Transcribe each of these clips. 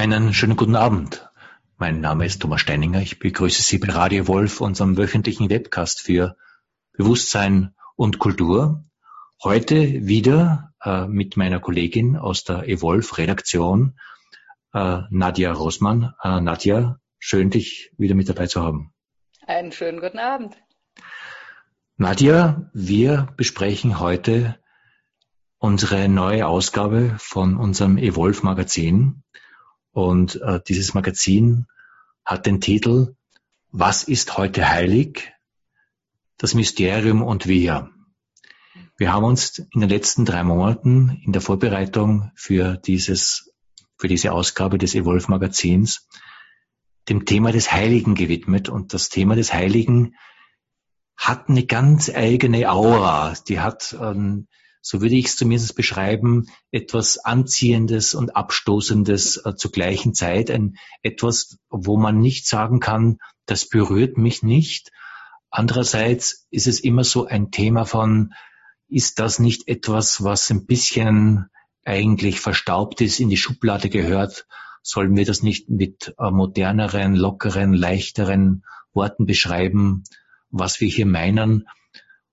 Einen schönen guten Abend. Mein Name ist Thomas Steininger. Ich begrüße Sie bei Radio Wolf, unserem wöchentlichen Webcast für Bewusstsein und Kultur. Heute wieder äh, mit meiner Kollegin aus der Evolve-Redaktion, äh, Nadja Rosmann. Äh, Nadja, schön, dich wieder mit dabei zu haben. Einen schönen guten Abend. Nadja, wir besprechen heute unsere neue Ausgabe von unserem Evolve-Magazin. Und äh, dieses Magazin hat den Titel Was ist heute heilig? Das Mysterium und wir. Wir haben uns in den letzten drei Monaten in der Vorbereitung für dieses, für diese Ausgabe des Evolve Magazins dem Thema des Heiligen gewidmet. Und das Thema des Heiligen hat eine ganz eigene Aura. Die hat ähm, so würde ich es zumindest beschreiben, etwas Anziehendes und Abstoßendes äh, zur gleichen Zeit. Ein, etwas, wo man nicht sagen kann, das berührt mich nicht. Andererseits ist es immer so ein Thema von, ist das nicht etwas, was ein bisschen eigentlich verstaubt ist, in die Schublade gehört? Sollen wir das nicht mit äh, moderneren, lockeren, leichteren Worten beschreiben, was wir hier meinen?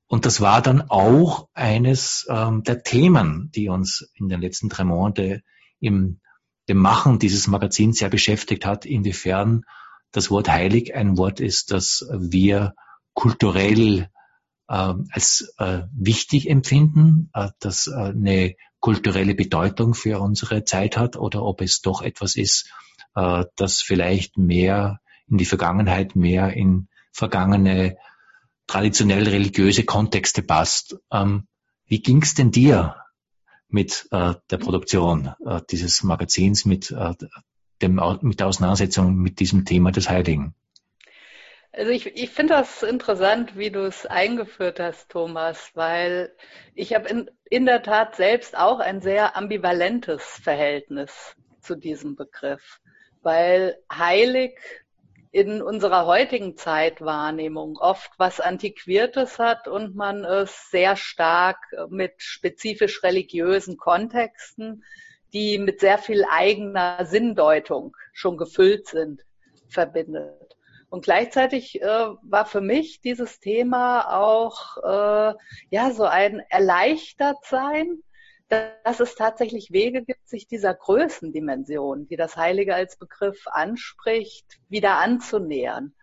Und das war dann auch eines ähm, der Themen, die uns in den letzten drei Monaten im dem Machen dieses Magazins sehr beschäftigt hat, inwiefern das Wort heilig ein Wort ist, das wir kulturell äh, als äh, wichtig empfinden, äh, das äh, eine kulturelle Bedeutung für unsere Zeit hat, oder ob es doch etwas ist, äh, das vielleicht mehr in die Vergangenheit, mehr in vergangene traditionell religiöse Kontexte passt. Ähm, wie ging's denn dir mit äh, der Produktion äh, dieses Magazins, mit, äh, dem, mit der Auseinandersetzung mit diesem Thema des Heiligen? Also ich, ich finde das interessant, wie du es eingeführt hast, Thomas, weil ich habe in, in der Tat selbst auch ein sehr ambivalentes Verhältnis zu diesem Begriff, weil heilig in unserer heutigen Zeitwahrnehmung oft was Antiquiertes hat und man es sehr stark mit spezifisch religiösen Kontexten, die mit sehr viel eigener Sinndeutung schon gefüllt sind, verbindet. Und gleichzeitig äh, war für mich dieses Thema auch äh, ja so ein Erleichtertsein, dass es tatsächlich Wege gibt, sich dieser Größendimension, die das Heilige als Begriff anspricht, wieder anzunähern.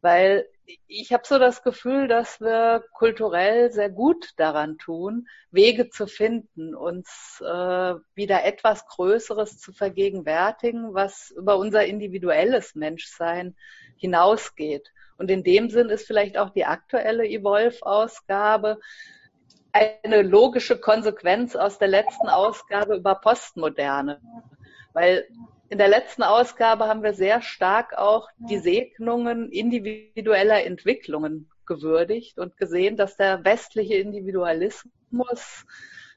Weil ich habe so das Gefühl, dass wir kulturell sehr gut daran tun, Wege zu finden, uns äh, wieder etwas Größeres zu vergegenwärtigen, was über unser individuelles Menschsein hinausgeht. Und in dem Sinn ist vielleicht auch die aktuelle Evolve-Ausgabe eine logische Konsequenz aus der letzten Ausgabe über Postmoderne. Weil in der letzten Ausgabe haben wir sehr stark auch die Segnungen individueller Entwicklungen gewürdigt und gesehen, dass der westliche Individualismus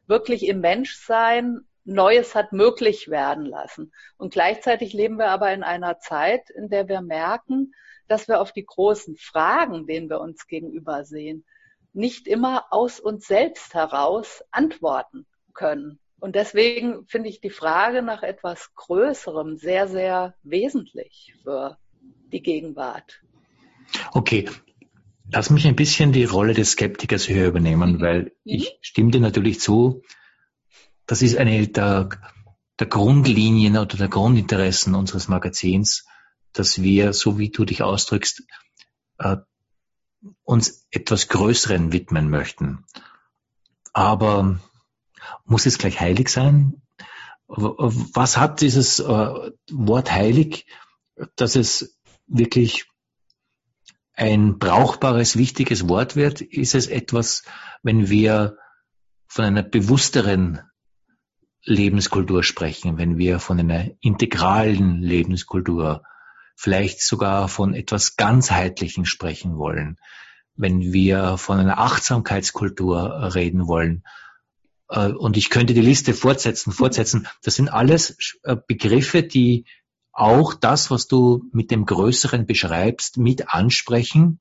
wirklich im Menschsein Neues hat möglich werden lassen. Und gleichzeitig leben wir aber in einer Zeit, in der wir merken, dass wir auf die großen Fragen, denen wir uns gegenüber sehen, nicht immer aus uns selbst heraus antworten können. Und deswegen finde ich die Frage nach etwas Größerem sehr, sehr wesentlich für die Gegenwart. Okay, lass mich ein bisschen die Rolle des Skeptikers hier übernehmen, mhm. weil ich mhm. stimme dir natürlich zu, das ist eine der, der Grundlinien oder der Grundinteressen unseres Magazins, dass wir, so wie du dich ausdrückst, äh, uns etwas Größeren widmen möchten. Aber muss es gleich heilig sein? Was hat dieses äh, Wort heilig, dass es wirklich ein brauchbares, wichtiges Wort wird? Ist es etwas, wenn wir von einer bewussteren Lebenskultur sprechen, wenn wir von einer integralen Lebenskultur vielleicht sogar von etwas Ganzheitlichen sprechen wollen, wenn wir von einer Achtsamkeitskultur reden wollen. Äh, und ich könnte die Liste fortsetzen, fortsetzen. Das sind alles äh, Begriffe, die auch das, was du mit dem Größeren beschreibst, mit ansprechen,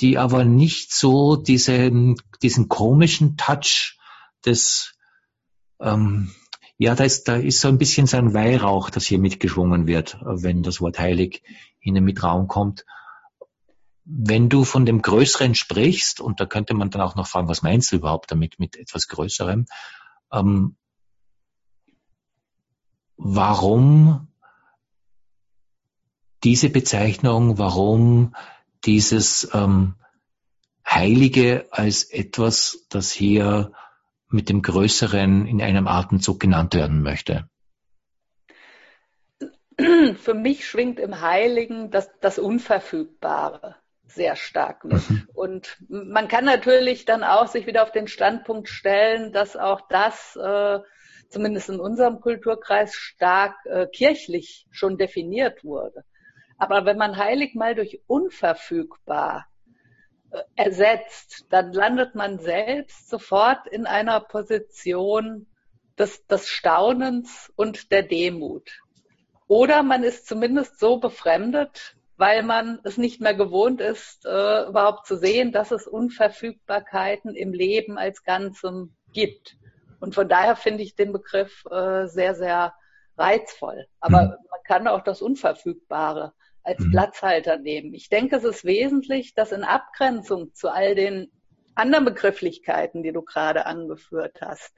die aber nicht so diesen, diesen komischen Touch des, ähm, ja, da ist, da ist so ein bisschen so ein Weihrauch, das hier mitgeschwungen wird, wenn das Wort heilig in den Mitraum kommt. Wenn du von dem Größeren sprichst, und da könnte man dann auch noch fragen, was meinst du überhaupt damit, mit etwas Größerem? Ähm, warum diese Bezeichnung, warum dieses ähm, Heilige als etwas, das hier mit dem Größeren in einem Atemzug genannt werden möchte? Für mich schwingt im Heiligen das, das Unverfügbare sehr stark mit. Mhm. Und man kann natürlich dann auch sich wieder auf den Standpunkt stellen, dass auch das, äh, zumindest in unserem Kulturkreis, stark äh, kirchlich schon definiert wurde. Aber wenn man heilig mal durch unverfügbar ersetzt, dann landet man selbst sofort in einer Position des, des Staunens und der Demut. Oder man ist zumindest so befremdet, weil man es nicht mehr gewohnt ist, äh, überhaupt zu sehen, dass es Unverfügbarkeiten im Leben als Ganzem gibt. Und von daher finde ich den Begriff äh, sehr, sehr reizvoll. Aber mhm. man kann auch das Unverfügbare als mhm. Platzhalter nehmen. Ich denke, es ist wesentlich, dass in Abgrenzung zu all den anderen Begrifflichkeiten, die du gerade angeführt hast,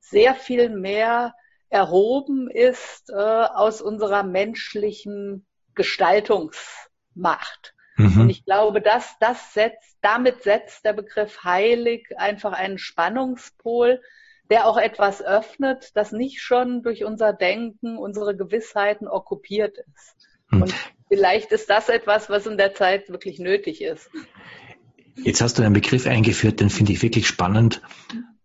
sehr viel mehr erhoben ist äh, aus unserer menschlichen Gestaltungsmacht. Mhm. Und ich glaube, dass das setzt, damit setzt der Begriff heilig einfach einen Spannungspol, der auch etwas öffnet, das nicht schon durch unser Denken, unsere Gewissheiten okkupiert ist. Mhm. Und vielleicht ist das etwas, was in der Zeit wirklich nötig ist. Jetzt hast du einen Begriff eingeführt, den finde ich wirklich spannend.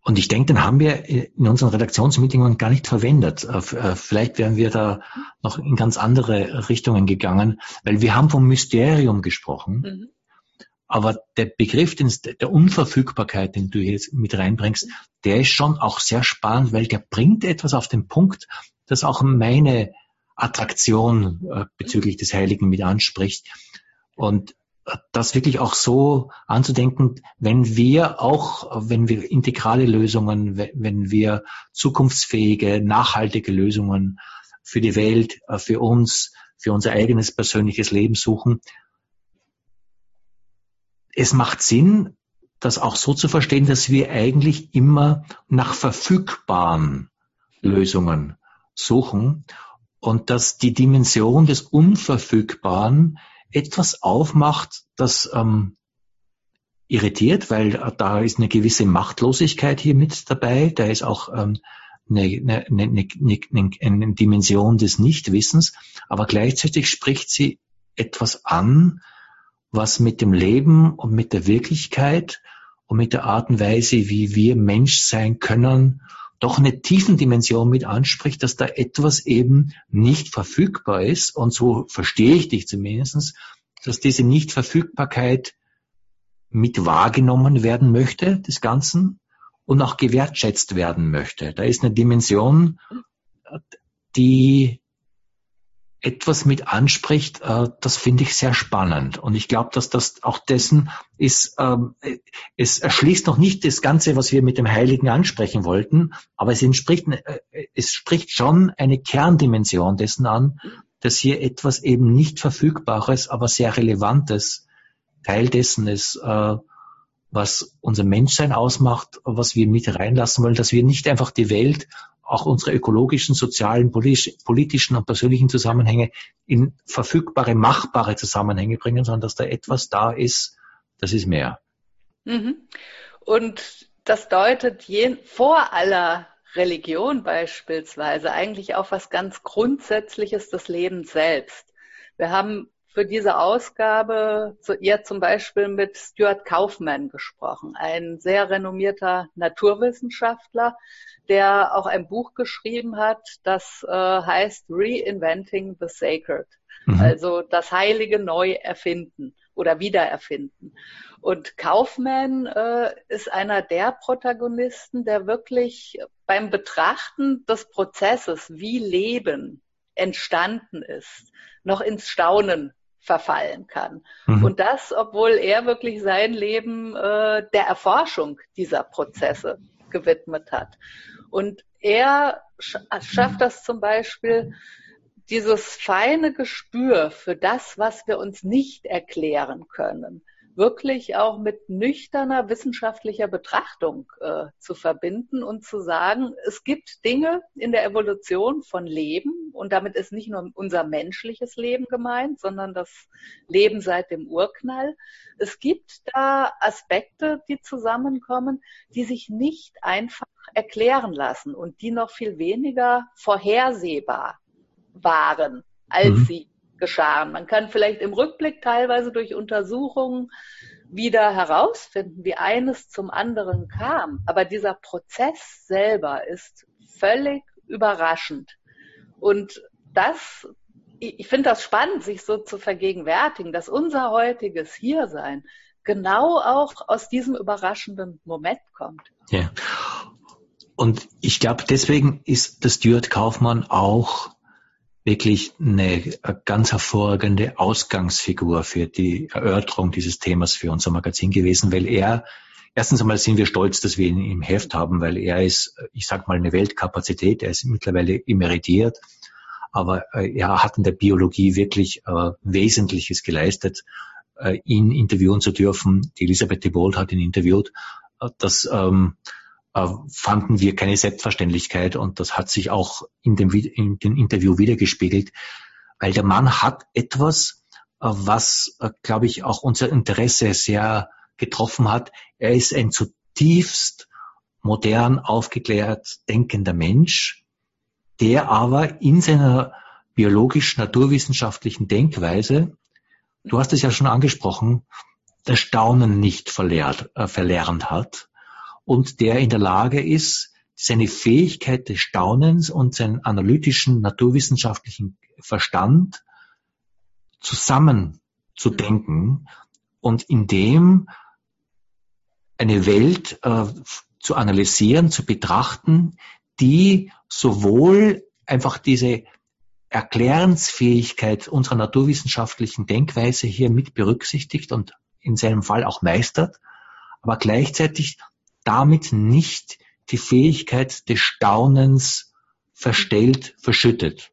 Und ich denke, den haben wir in unseren Redaktionsmeetingen gar nicht verwendet. Äh, äh, vielleicht wären wir da noch in ganz andere Richtungen gegangen, weil wir haben vom Mysterium gesprochen. Mhm. Aber der Begriff der Unverfügbarkeit, den du jetzt mit reinbringst, der ist schon auch sehr spannend, weil der bringt etwas auf den Punkt, das auch meine Attraktion äh, bezüglich des Heiligen mit anspricht. Und das wirklich auch so anzudenken, wenn wir auch, wenn wir integrale Lösungen, wenn wir zukunftsfähige, nachhaltige Lösungen für die Welt, äh, für uns, für unser eigenes persönliches Leben suchen, es macht Sinn, das auch so zu verstehen, dass wir eigentlich immer nach verfügbaren Lösungen suchen und dass die Dimension des Unverfügbaren etwas aufmacht, das ähm, irritiert, weil da ist eine gewisse Machtlosigkeit hier mit dabei. Da ist auch ähm, eine, eine, eine, eine, eine Dimension des Nichtwissens, aber gleichzeitig spricht sie etwas an, was mit dem Leben und mit der Wirklichkeit und mit der Art und Weise, wie wir Mensch sein können, doch eine Tiefendimension mit anspricht, dass da etwas eben nicht verfügbar ist. Und so verstehe ich dich zumindestens, dass diese Nichtverfügbarkeit mit wahrgenommen werden möchte, des Ganzen, und auch gewertschätzt werden möchte. Da ist eine Dimension, die etwas mit anspricht, äh, das finde ich sehr spannend. Und ich glaube, dass das auch dessen ist, ähm, es erschließt noch nicht das Ganze, was wir mit dem Heiligen ansprechen wollten, aber es entspricht, äh, es spricht schon eine Kerndimension dessen an, dass hier etwas eben nicht Verfügbares, aber sehr Relevantes Teil dessen ist, äh, was unser Menschsein ausmacht, was wir mit reinlassen wollen, dass wir nicht einfach die Welt auch unsere ökologischen, sozialen, politischen und persönlichen Zusammenhänge in verfügbare, machbare Zusammenhänge bringen, sondern dass da etwas da ist, das ist mehr. Mhm. Und das deutet je, vor aller Religion beispielsweise eigentlich auf was ganz Grundsätzliches des Lebens selbst. Wir haben für diese Ausgabe ja zum Beispiel mit Stuart Kaufman gesprochen, ein sehr renommierter Naturwissenschaftler, der auch ein Buch geschrieben hat, das äh, heißt Reinventing the Sacred, mhm. also das Heilige neu erfinden oder wiedererfinden. Und Kaufman äh, ist einer der Protagonisten, der wirklich beim Betrachten des Prozesses, wie Leben entstanden ist, noch ins Staunen verfallen kann. Mhm. Und das, obwohl er wirklich sein Leben äh, der Erforschung dieser Prozesse gewidmet hat. Und er schafft das zum Beispiel, dieses feine Gespür für das, was wir uns nicht erklären können, wirklich auch mit nüchterner wissenschaftlicher Betrachtung äh, zu verbinden und zu sagen, es gibt Dinge in der Evolution von Leben und damit ist nicht nur unser menschliches Leben gemeint, sondern das Leben seit dem Urknall. Es gibt da Aspekte, die zusammenkommen, die sich nicht einfach erklären lassen und die noch viel weniger vorhersehbar waren, als mhm. sie geschahen. Man kann vielleicht im Rückblick teilweise durch Untersuchungen wieder herausfinden, wie eines zum anderen kam. Aber dieser Prozess selber ist völlig überraschend. Und das, ich finde das spannend, sich so zu vergegenwärtigen, dass unser heutiges Hiersein genau auch aus diesem überraschenden Moment kommt. Ja. Und ich glaube, deswegen ist der Stuart Kaufmann auch wirklich eine ganz hervorragende Ausgangsfigur für die Erörterung dieses Themas für unser Magazin gewesen, weil er, erstens einmal sind wir stolz, dass wir ihn im Heft haben, weil er ist, ich sag mal, eine Weltkapazität, er ist mittlerweile emeritiert, aber äh, er hat in der Biologie wirklich äh, Wesentliches geleistet, äh, ihn interviewen zu dürfen. Die Elisabeth de Bold hat ihn interviewt. Äh, das ähm, äh, fanden wir keine Selbstverständlichkeit und das hat sich auch in dem, in dem Interview wiedergespiegelt, weil der Mann hat etwas, äh, was, äh, glaube ich, auch unser Interesse sehr getroffen hat. Er ist ein zutiefst modern, aufgeklärt denkender Mensch, der aber in seiner biologisch-naturwissenschaftlichen Denkweise, du hast es ja schon angesprochen, das Staunen nicht verlehrt, äh, verlernt hat und der in der Lage ist, seine Fähigkeit des Staunens und seinen analytischen, naturwissenschaftlichen Verstand zusammen zu denken und in dem eine Welt äh, zu analysieren, zu betrachten, die sowohl einfach diese Erklärensfähigkeit unserer naturwissenschaftlichen Denkweise hier mit berücksichtigt und in seinem Fall auch meistert, aber gleichzeitig damit nicht die Fähigkeit des Staunens verstellt, verschüttet.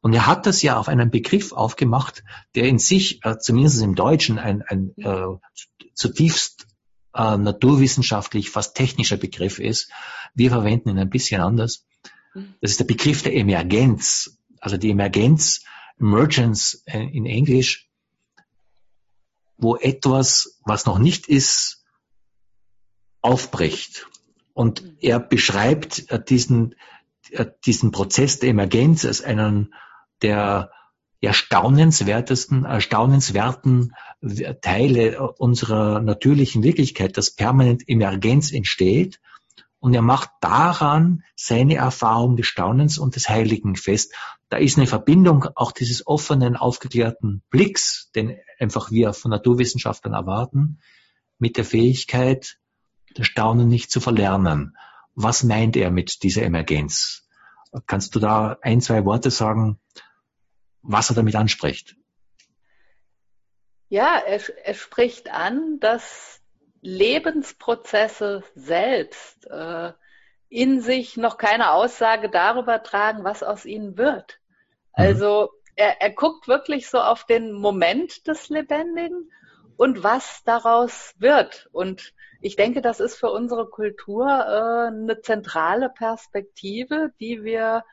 Und er hat das ja auf einen Begriff aufgemacht, der in sich, äh, zumindest im Deutschen, ein, ein äh, zutiefst äh, naturwissenschaftlich, fast technischer Begriff ist. Wir verwenden ihn ein bisschen anders. Das ist der Begriff der Emergenz. Also die Emergenz, Emergence in Englisch, wo etwas, was noch nicht ist, aufbricht. Und er beschreibt äh, diesen, äh, diesen Prozess der Emergenz als einen der erstaunenswertesten, erstaunenswerten Teile unserer natürlichen Wirklichkeit, dass permanent Emergenz entsteht. Und er macht daran seine Erfahrung des Staunens und des Heiligen fest. Da ist eine Verbindung auch dieses offenen, aufgeklärten Blicks, den einfach wir von Naturwissenschaftlern erwarten, mit der Fähigkeit, das Staunen nicht zu verlernen. Was meint er mit dieser Emergenz? Kannst du da ein, zwei Worte sagen, was er damit anspricht? Ja, er, er spricht an, dass Lebensprozesse selbst äh, in sich noch keine Aussage darüber tragen, was aus ihnen wird. Mhm. Also er, er guckt wirklich so auf den Moment des Lebendigen und was daraus wird. Und ich denke, das ist für unsere Kultur äh, eine zentrale Perspektive, die wir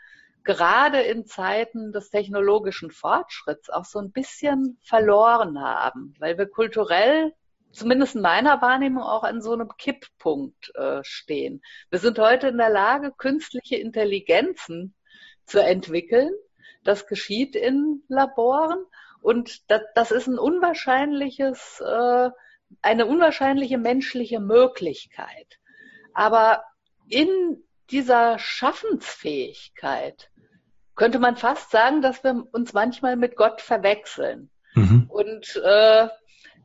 gerade in Zeiten des technologischen Fortschritts auch so ein bisschen verloren haben, weil wir kulturell, zumindest in meiner Wahrnehmung, auch an so einem Kipppunkt äh, stehen. Wir sind heute in der Lage, künstliche Intelligenzen zu entwickeln. Das geschieht in Laboren und das, das ist ein unwahrscheinliches äh, eine unwahrscheinliche menschliche Möglichkeit. Aber in dieser Schaffensfähigkeit könnte man fast sagen, dass wir uns manchmal mit Gott verwechseln mhm. und äh,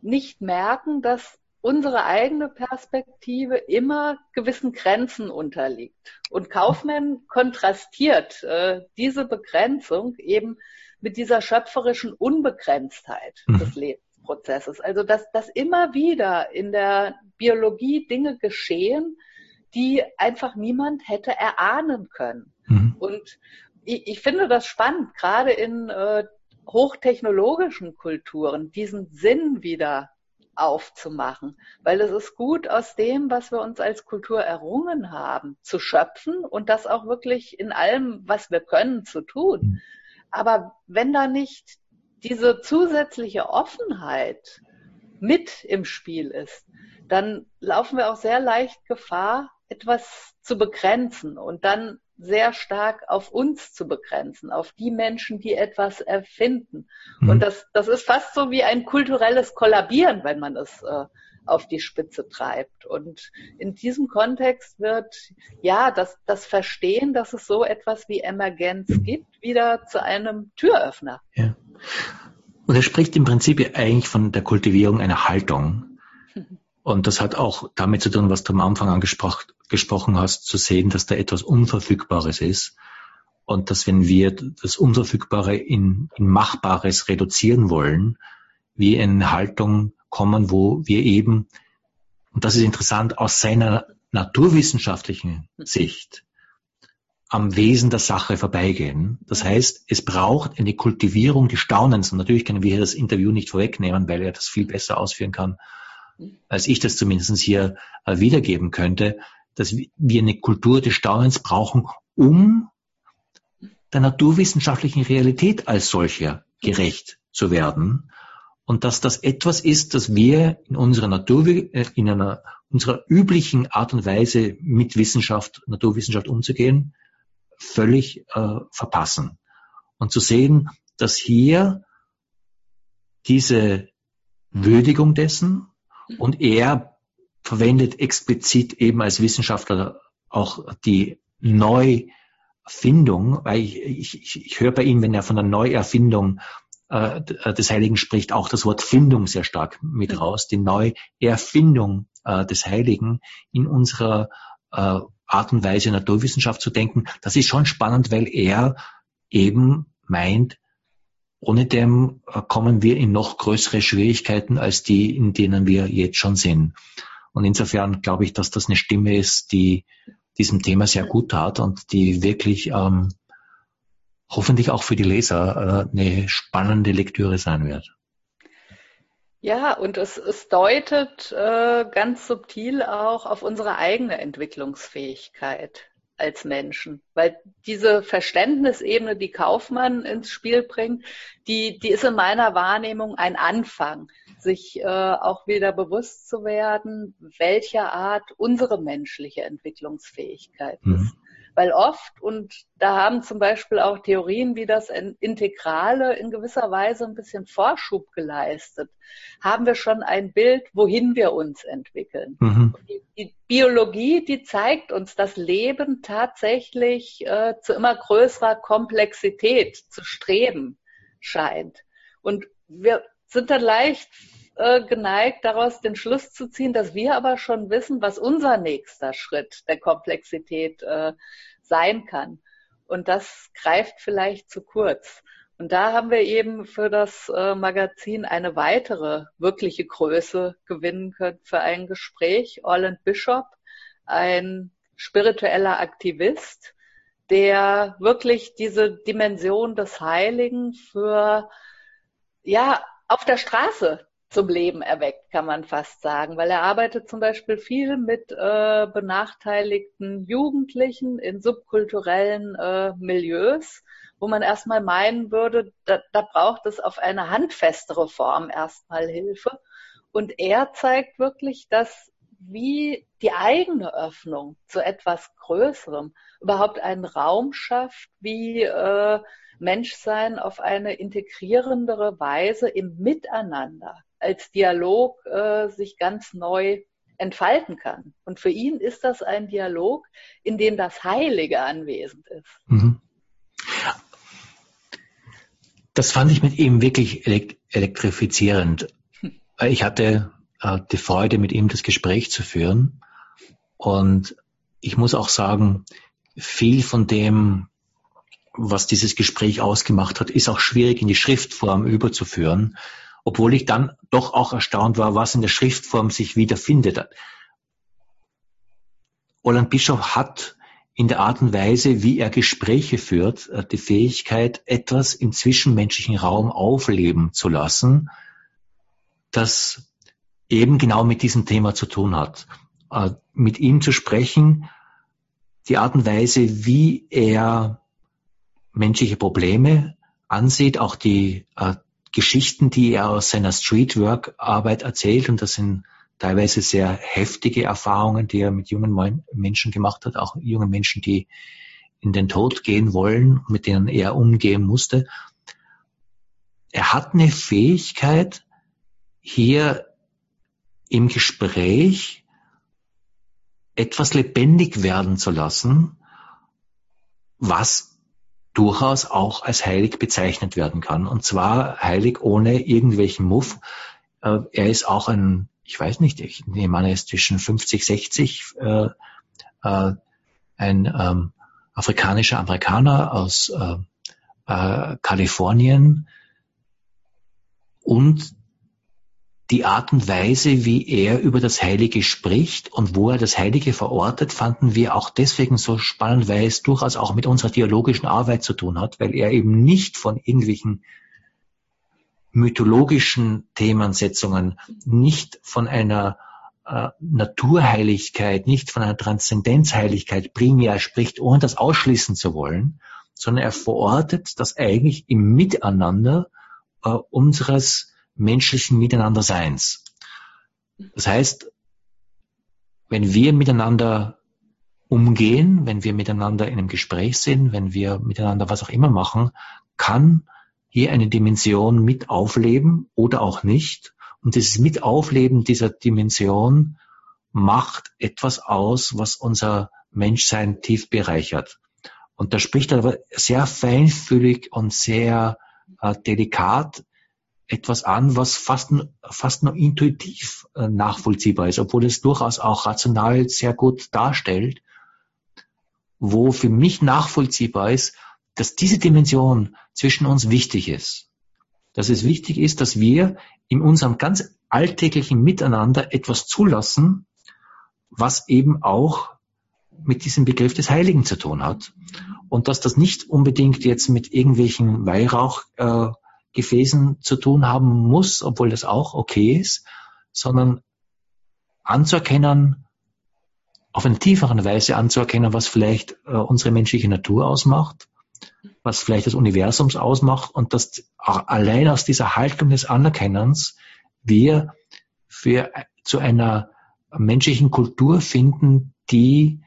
nicht merken, dass unsere eigene Perspektive immer gewissen Grenzen unterliegt. Und Kaufmann kontrastiert äh, diese Begrenzung eben mit dieser schöpferischen Unbegrenztheit mhm. des Lebens. Prozesses. Also dass, dass immer wieder in der Biologie Dinge geschehen, die einfach niemand hätte erahnen können. Mhm. Und ich, ich, finde das spannend, gerade in äh, hochtechnologischen Kulturen, diesen Sinn wieder aufzumachen, weil es ist gut aus dem, was wir uns als Kultur errungen haben, zu schöpfen und das auch wirklich in allem, was wir können, zu tun. Aber wenn da nicht diese zusätzliche Offenheit mit im Spiel ist, dann laufen wir auch sehr leicht Gefahr, etwas zu begrenzen und dann sehr stark auf uns zu begrenzen, auf die Menschen, die etwas erfinden. Mhm. Und das, das ist fast so wie ein kulturelles Kollabieren, wenn man es äh, auf die Spitze treibt. Und in diesem Kontext wird ja das, das Verstehen, dass es so etwas wie Emergenz gibt, wieder zu einem Türöffner. Ja. Und er spricht im Prinzip eigentlich von der Kultivierung einer Haltung. Und das hat auch damit zu tun, was du am Anfang angesprochen hast, zu sehen, dass da etwas Unverfügbares ist. Und dass wenn wir das Unverfügbare in, in Machbares reduzieren wollen, in eine Haltung kommen, wo wir eben, und das ist interessant, aus seiner naturwissenschaftlichen Sicht am Wesen der Sache vorbeigehen. Das heißt, es braucht eine Kultivierung des Staunens. Und natürlich können wir hier das Interview nicht vorwegnehmen, weil er das viel besser ausführen kann, als ich das zumindest hier äh, wiedergeben könnte, dass wir eine Kultur des Staunens brauchen, um der naturwissenschaftlichen Realität als solcher gerecht zu werden. Und dass das etwas ist, das wir in unserer Natur, äh, in einer unserer üblichen Art und Weise mit Wissenschaft, Naturwissenschaft umzugehen, völlig äh, verpassen. Und zu sehen, dass hier diese Würdigung dessen und er verwendet explizit eben als Wissenschaftler auch die Neufindung, weil ich, ich, ich höre bei ihm, wenn er von der Neuerfindung äh, des Heiligen spricht, auch das Wort Findung sehr stark mit raus, die Neuerfindung äh, des Heiligen in unserer äh, Art und Weise Naturwissenschaft zu denken, das ist schon spannend, weil er eben meint, ohne dem äh, kommen wir in noch größere Schwierigkeiten als die, in denen wir jetzt schon sind. Und insofern glaube ich, dass das eine Stimme ist, die diesem Thema sehr gut tat und die wirklich ähm, hoffentlich auch für die Leser äh, eine spannende Lektüre sein wird. Ja, und es, es deutet äh, ganz subtil auch auf unsere eigene Entwicklungsfähigkeit als Menschen. Weil diese Verständnisebene, die Kaufmann ins Spiel bringt, die, die ist in meiner Wahrnehmung ein Anfang, sich äh, auch wieder bewusst zu werden, welcher Art unsere menschliche Entwicklungsfähigkeit mhm. ist. Weil oft, und da haben zum Beispiel auch Theorien wie das Integrale in gewisser Weise ein bisschen Vorschub geleistet, haben wir schon ein Bild, wohin wir uns entwickeln. Mhm. Die, die, Biologie, die zeigt uns, dass Leben tatsächlich äh, zu immer größerer Komplexität zu streben scheint. Und wir sind dann leicht äh, geneigt, daraus den Schluss zu ziehen, dass wir aber schon wissen, was unser nächster Schritt der Komplexität äh, sein kann. Und das greift vielleicht zu kurz. Und da haben wir eben für das äh, Magazin eine weitere wirkliche Größe gewinnen können für ein Gespräch. Orland Bishop, ein spiritueller Aktivist, der wirklich diese Dimension des Heiligen für, ja, auf der Straße zum Leben erweckt, kann man fast sagen, weil er arbeitet zum Beispiel viel mit äh, benachteiligten Jugendlichen in subkulturellen äh, Milieus, wo man erstmal meinen würde, da, da braucht es auf eine handfestere Form erstmal Hilfe. Und er zeigt wirklich, dass wie die eigene Öffnung zu etwas Größerem überhaupt einen Raum schafft, wie äh, Menschsein auf eine integrierendere Weise im Miteinander als Dialog äh, sich ganz neu entfalten kann. Und für ihn ist das ein Dialog, in dem das Heilige anwesend ist. Mhm. Das fand ich mit ihm wirklich elektrifizierend. Ich hatte äh, die Freude, mit ihm das Gespräch zu führen. Und ich muss auch sagen, viel von dem, was dieses Gespräch ausgemacht hat, ist auch schwierig in die Schriftform überzuführen obwohl ich dann doch auch erstaunt war, was in der Schriftform sich wiederfindet. Roland Bischof hat in der Art und Weise, wie er Gespräche führt, äh, die Fähigkeit, etwas im zwischenmenschlichen Raum aufleben zu lassen, das eben genau mit diesem Thema zu tun hat. Äh, mit ihm zu sprechen, die Art und Weise, wie er menschliche Probleme ansieht, auch die äh, Geschichten, die er aus seiner Streetwork-Arbeit erzählt, und das sind teilweise sehr heftige Erfahrungen, die er mit jungen Menschen gemacht hat, auch jungen Menschen, die in den Tod gehen wollen, mit denen er umgehen musste. Er hat eine Fähigkeit, hier im Gespräch etwas lebendig werden zu lassen, was durchaus auch als heilig bezeichnet werden kann. Und zwar heilig ohne irgendwelchen Muff. Äh, er ist auch ein ich weiß nicht, ich nehme an, er ist zwischen 50, 60, äh, äh, ein ähm, afrikanischer Amerikaner aus äh, äh, Kalifornien und die Art und Weise, wie er über das Heilige spricht und wo er das Heilige verortet, fanden wir auch deswegen so spannend, weil es durchaus auch mit unserer dialogischen Arbeit zu tun hat, weil er eben nicht von irgendwelchen mythologischen Themensetzungen, nicht von einer äh, Naturheiligkeit, nicht von einer Transzendenzheiligkeit primär spricht, ohne das ausschließen zu wollen, sondern er verortet das eigentlich im Miteinander äh, unseres menschlichen Miteinanderseins. Das heißt, wenn wir miteinander umgehen, wenn wir miteinander in einem Gespräch sind, wenn wir miteinander was auch immer machen, kann hier eine Dimension mit aufleben oder auch nicht. Und dieses Mitaufleben dieser Dimension macht etwas aus, was unser Menschsein tief bereichert. Und da spricht er aber sehr feinfühlig und sehr äh, delikat etwas an, was fast, fast nur intuitiv äh, nachvollziehbar ist, obwohl es durchaus auch rational sehr gut darstellt, wo für mich nachvollziehbar ist, dass diese Dimension zwischen uns wichtig ist. Dass es wichtig ist, dass wir in unserem ganz alltäglichen Miteinander etwas zulassen, was eben auch mit diesem Begriff des Heiligen zu tun hat. Und dass das nicht unbedingt jetzt mit irgendwelchen Weihrauchgefäßen äh, zu tun haben muss, obwohl das auch okay ist, sondern anzuerkennen, auf eine tiefere Weise anzuerkennen, was vielleicht äh, unsere menschliche Natur ausmacht was vielleicht das Universums ausmacht und dass allein aus dieser Haltung des Anerkennens wir für zu einer menschlichen Kultur finden, die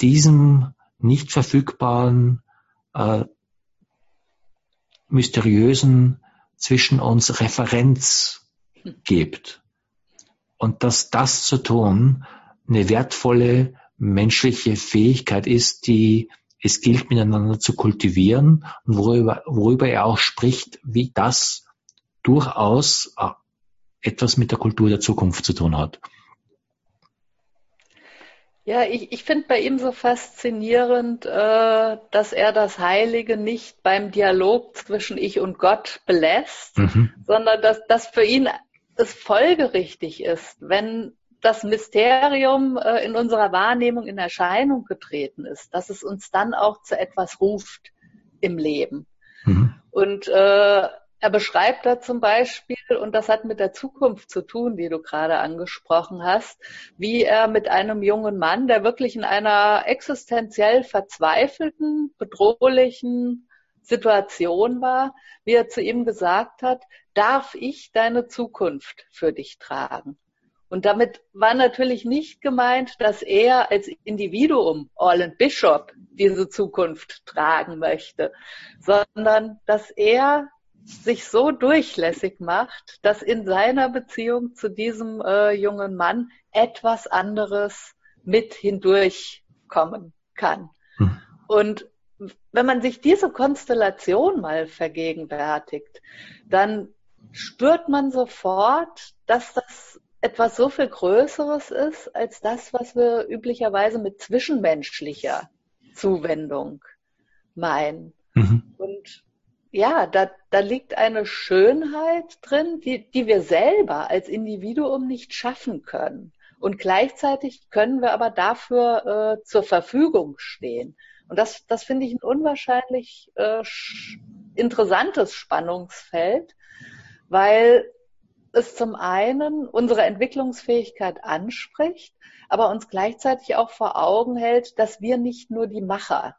diesem nicht verfügbaren, äh, mysteriösen zwischen uns Referenz gibt. Und dass das zu tun eine wertvolle menschliche Fähigkeit ist, die es gilt miteinander zu kultivieren und worüber, worüber er auch spricht, wie das durchaus äh, etwas mit der Kultur der Zukunft zu tun hat. Ja, ich, ich finde bei ihm so faszinierend, äh, dass er das Heilige nicht beim Dialog zwischen ich und Gott belässt, mhm. sondern dass das für ihn es folgerichtig ist, wenn das Mysterium äh, in unserer Wahrnehmung in Erscheinung getreten ist, dass es uns dann auch zu etwas ruft im Leben. Mhm. Und äh, er beschreibt da zum Beispiel, und das hat mit der Zukunft zu tun, die du gerade angesprochen hast, wie er mit einem jungen Mann, der wirklich in einer existenziell verzweifelten, bedrohlichen Situation war, wie er zu ihm gesagt hat, darf ich deine Zukunft für dich tragen? Und damit war natürlich nicht gemeint, dass er als Individuum, Orland Bishop, diese Zukunft tragen möchte, sondern dass er sich so durchlässig macht, dass in seiner Beziehung zu diesem äh, jungen Mann etwas anderes mit hindurchkommen kann. Hm. Und wenn man sich diese Konstellation mal vergegenwärtigt, dann spürt man sofort, dass das etwas so viel Größeres ist als das, was wir üblicherweise mit zwischenmenschlicher Zuwendung meinen. Mhm. Ja, da, da liegt eine Schönheit drin, die, die wir selber als Individuum nicht schaffen können. Und gleichzeitig können wir aber dafür äh, zur Verfügung stehen. Und das, das finde ich ein unwahrscheinlich äh, interessantes Spannungsfeld, weil es zum einen unsere Entwicklungsfähigkeit anspricht, aber uns gleichzeitig auch vor Augen hält, dass wir nicht nur die Macher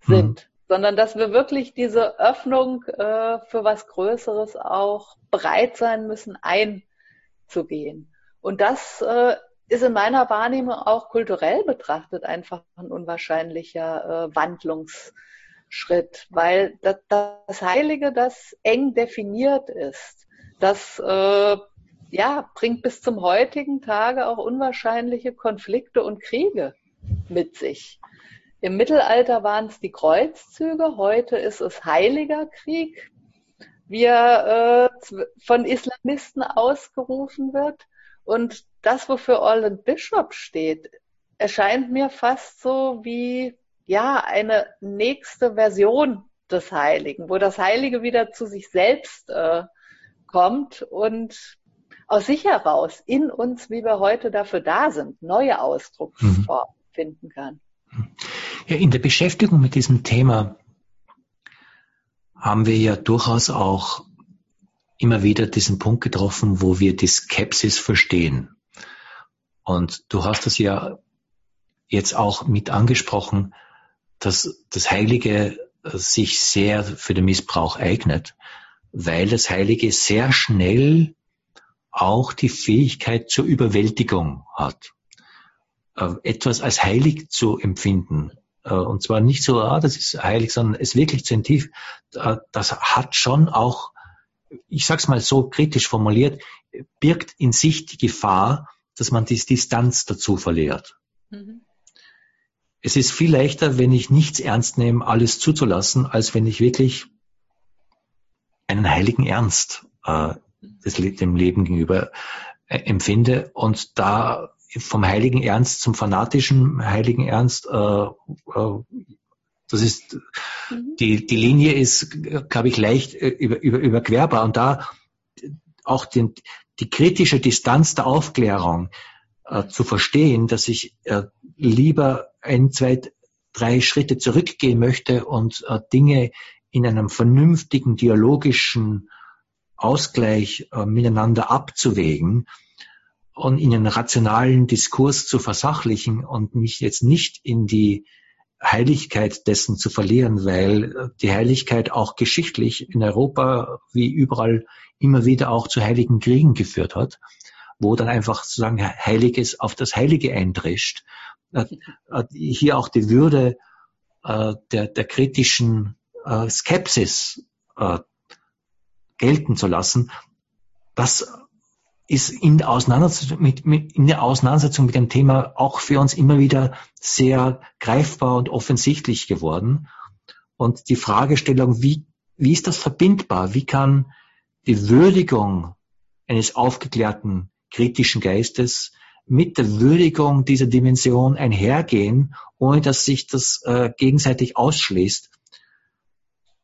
sind, mhm. Sondern dass wir wirklich diese Öffnung äh, für was Größeres auch bereit sein müssen, einzugehen. Und das äh, ist in meiner Wahrnehmung auch kulturell betrachtet einfach ein unwahrscheinlicher äh, Wandlungsschritt, weil das, das Heilige, das eng definiert ist, das äh, ja, bringt bis zum heutigen Tage auch unwahrscheinliche Konflikte und Kriege mit sich. Im Mittelalter waren es die Kreuzzüge, heute ist es Heiliger Krieg, wie er äh, von Islamisten ausgerufen wird. Und das, wofür Orland Bishop steht, erscheint mir fast so wie ja eine nächste Version des Heiligen, wo das Heilige wieder zu sich selbst äh, kommt und aus sich heraus in uns, wie wir heute dafür da sind, neue Ausdrucksformen mhm. finden kann. Ja, in der Beschäftigung mit diesem Thema haben wir ja durchaus auch immer wieder diesen Punkt getroffen, wo wir die Skepsis verstehen. Und du hast es ja jetzt auch mit angesprochen, dass das Heilige sich sehr für den Missbrauch eignet weil das Heilige sehr schnell auch die Fähigkeit zur Überwältigung hat. Äh, etwas als heilig zu empfinden. Äh, und zwar nicht so, ah, das ist heilig, sondern es wirklich zu tief. Äh, das hat schon auch, ich sag's mal so kritisch formuliert, birgt in sich die Gefahr, dass man die Distanz dazu verliert. Mhm. Es ist viel leichter, wenn ich nichts ernst nehme, alles zuzulassen, als wenn ich wirklich einen heiligen Ernst äh, des, dem Leben gegenüber äh, empfinde und da vom heiligen Ernst zum fanatischen heiligen Ernst, äh, äh, das ist mhm. die die Linie ist, glaube ich, leicht äh, über, über, überquerbar und da auch den, die kritische Distanz der Aufklärung äh, zu verstehen, dass ich äh, lieber ein, zwei, drei Schritte zurückgehen möchte und äh, Dinge in einem vernünftigen dialogischen Ausgleich äh, miteinander abzuwägen und in einen rationalen Diskurs zu versachlichen und mich jetzt nicht in die Heiligkeit dessen zu verlieren, weil äh, die Heiligkeit auch geschichtlich in Europa wie überall immer wieder auch zu heiligen Kriegen geführt hat, wo dann einfach sozusagen Heiliges auf das Heilige eindrischt. Äh, äh, hier auch die Würde der, der kritischen äh, Skepsis äh, gelten zu lassen, das ist in der, Auseinandersetzung mit, mit, in der Auseinandersetzung mit dem Thema auch für uns immer wieder sehr greifbar und offensichtlich geworden. Und die Fragestellung, wie, wie ist das verbindbar? Wie kann die Würdigung eines aufgeklärten kritischen Geistes mit der Würdigung dieser Dimension einhergehen, ohne dass sich das äh, gegenseitig ausschließt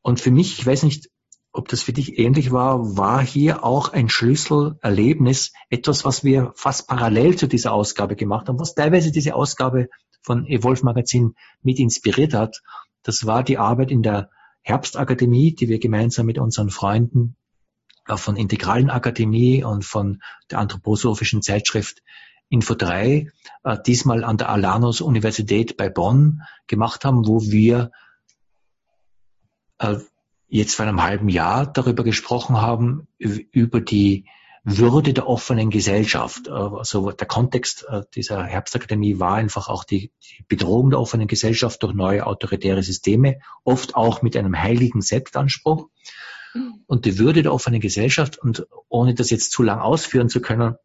und für mich, ich weiß nicht, ob das für dich ähnlich war, war hier auch ein Schlüsselerlebnis, etwas, was wir fast parallel zu dieser Ausgabe gemacht haben, was teilweise diese Ausgabe von Evolve Magazin mit inspiriert hat. Das war die Arbeit in der Herbstakademie, die wir gemeinsam mit unseren Freunden äh, von Integralen Akademie und von der anthroposophischen Zeitschrift Info 3, äh, diesmal an der Alanus Universität bei Bonn gemacht haben, wo wir äh, jetzt vor einem halben Jahr darüber gesprochen haben, über die würde der offenen Gesellschaft. Äh, also der Kontext äh, dieser Herbstakademie war einfach auch die, die, Bedrohung der offenen Gesellschaft durch neue autoritäre Systeme, oft auch mit einem heiligen Selbstanspruch. Und die Würde der offenen Gesellschaft, und ohne das jetzt zu lang ausführen zu können,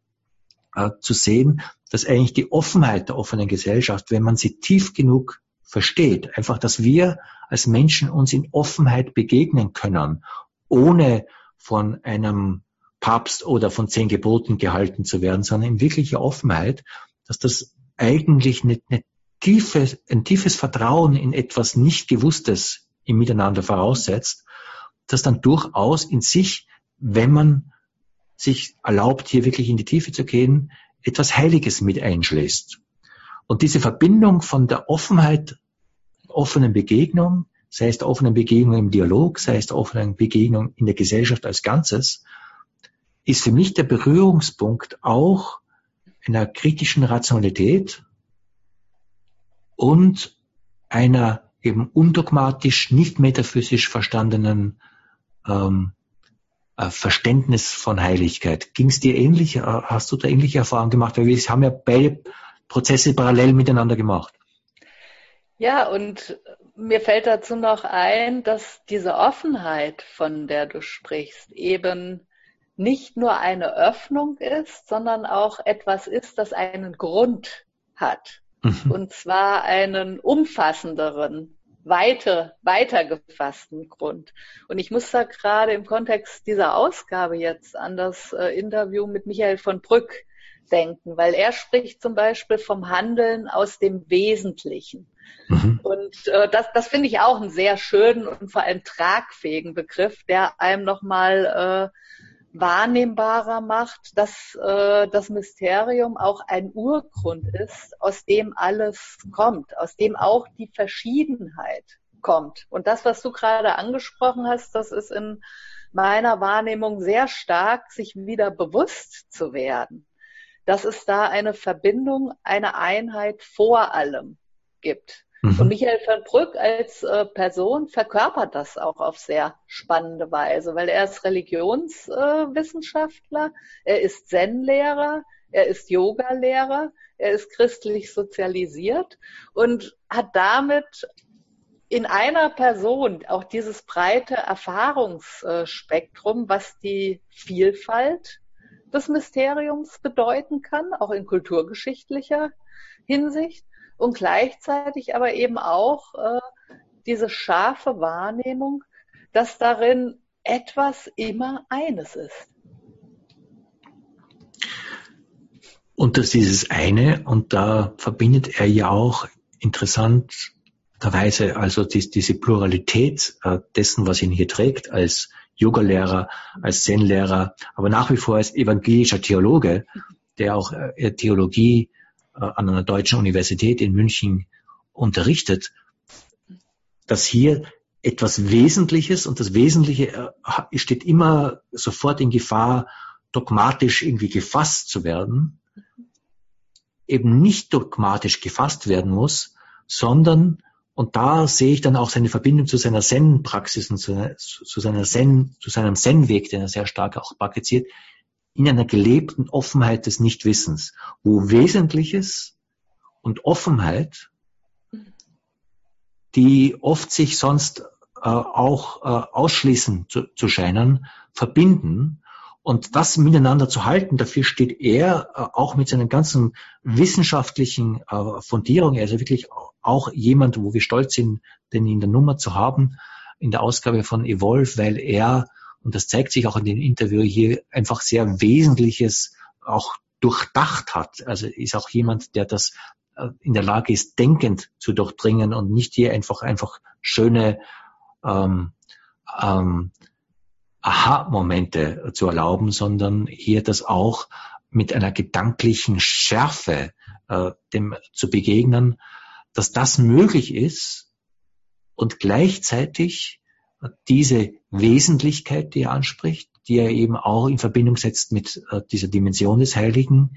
äh, zu sehen, dass eigentlich die Offenheit der offenen Gesellschaft, wenn man sie tief genug versteht. Einfach, dass wir als Menschen uns in Offenheit begegnen können, ohne von einem Papst oder von zehn Geboten gehalten zu werden, sondern in wirklicher Offenheit, dass das eigentlich eine, eine tiefe, ein tiefes Vertrauen in etwas nicht Gewusstes im Miteinander voraussetzt, das dann durchaus in sich, wenn man sich erlaubt, hier wirklich in die Tiefe zu gehen, etwas Heiliges mit einschließt. Und diese Verbindung von der Offenheit, offenen Begegnung, sei es der offenen Begegnung im Dialog, sei es der offenen Begegnung in der Gesellschaft als Ganzes, ist für mich der Berührungspunkt auch einer kritischen Rationalität und einer eben undogmatisch, nicht metaphysisch verstandenen ähm, äh, Verständnis von Heiligkeit. Ging es dir ähnlich? Äh, hast du da ähnliche Erfahrungen gemacht? Weil wir haben ja beide Prozesse parallel miteinander gemacht. Ja, und mir fällt dazu noch ein, dass diese Offenheit, von der du sprichst, eben nicht nur eine Öffnung ist, sondern auch etwas ist, das einen Grund hat. Mhm. Und zwar einen umfassenderen, weiter, weiter gefassten Grund. Und ich muss da gerade im Kontext dieser Ausgabe jetzt an das äh, Interview mit Michael von Brück denken, weil er spricht zum Beispiel vom Handeln aus dem Wesentlichen. Mhm. Und äh, das, das finde ich auch einen sehr schönen und vor allem tragfähigen Begriff, der einem nochmal äh, wahrnehmbarer macht, dass äh, das Mysterium auch ein Urgrund ist, aus dem alles kommt, aus dem auch die Verschiedenheit kommt. Und das, was du gerade angesprochen hast, das ist in meiner Wahrnehmung sehr stark, sich wieder bewusst zu werden, dass es da eine Verbindung, eine Einheit vor allem gibt. Mhm. Und Michael van Brück als äh, Person verkörpert das auch auf sehr spannende Weise, weil er ist Religionswissenschaftler, äh, er ist Zen-Lehrer, er ist Yoga-Lehrer, er ist christlich sozialisiert und hat damit in einer Person auch dieses breite Erfahrungsspektrum, was die Vielfalt des Mysteriums bedeuten kann, auch in kulturgeschichtlicher Hinsicht und gleichzeitig aber eben auch äh, diese scharfe Wahrnehmung, dass darin etwas immer eines ist. Und das ist dieses eine, und da verbindet er ja auch interessanterweise also die, diese Pluralität äh, dessen, was ihn hier trägt, als Yoga-Lehrer, als Zen-Lehrer, aber nach wie vor als evangelischer Theologe, der auch äh, Theologie äh, an einer deutschen Universität in München unterrichtet, dass hier etwas Wesentliches und das Wesentliche äh, steht immer sofort in Gefahr, dogmatisch irgendwie gefasst zu werden, eben nicht dogmatisch gefasst werden muss, sondern, und da sehe ich dann auch seine Verbindung zu seiner Zen-Praxis und zu, zu, seiner Zen, zu seinem Zen-Weg, den er sehr stark auch praktiziert, in einer gelebten Offenheit des Nichtwissens, wo Wesentliches und Offenheit, die oft sich sonst äh, auch äh, ausschließen zu, zu scheinen, verbinden. Und das miteinander zu halten, dafür steht er äh, auch mit seinen ganzen wissenschaftlichen äh, Fundierungen, also wirklich auch jemand, wo wir stolz sind, den in der Nummer zu haben, in der Ausgabe von Evolve, weil er und das zeigt sich auch in dem Interview hier, einfach sehr Wesentliches auch durchdacht hat. Also ist auch jemand, der das äh, in der Lage ist, denkend zu durchdringen und nicht hier einfach einfach schöne ähm, ähm, Aha-Momente zu erlauben, sondern hier das auch mit einer gedanklichen Schärfe äh, dem zu begegnen, dass das möglich ist und gleichzeitig diese Wesentlichkeit, die er anspricht, die er eben auch in Verbindung setzt mit äh, dieser Dimension des Heiligen,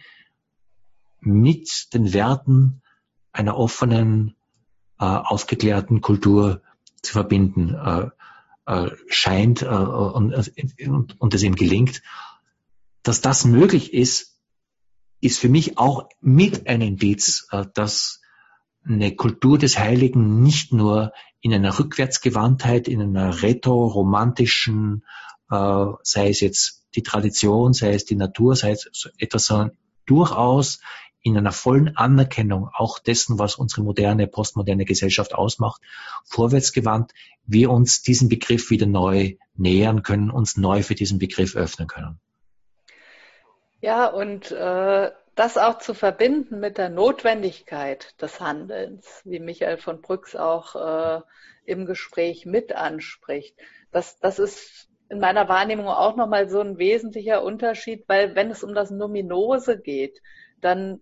mit den Werten einer offenen, äh, aufgeklärten Kultur zu verbinden äh, scheint und, es ihm gelingt. Dass das möglich ist, ist für mich auch mit ein Indiz, dass eine Kultur des Heiligen nicht nur in einer Rückwärtsgewandtheit, in einer retro-romantischen, äh, sei es jetzt die Tradition, sei es die Natur, sei es etwas, sondern durchaus in einer vollen Anerkennung auch dessen, was unsere moderne, postmoderne Gesellschaft ausmacht, vorwärtsgewandt, wir uns diesen Begriff wieder neu nähern können, uns neu für diesen Begriff öffnen können. Ja, und äh, das auch zu verbinden mit der Notwendigkeit des Handelns, wie Michael von Brüx auch äh, im Gespräch mit anspricht. Das, das ist in meiner Wahrnehmung auch nochmal so ein wesentlicher Unterschied, weil wenn es um das Nominose geht, dann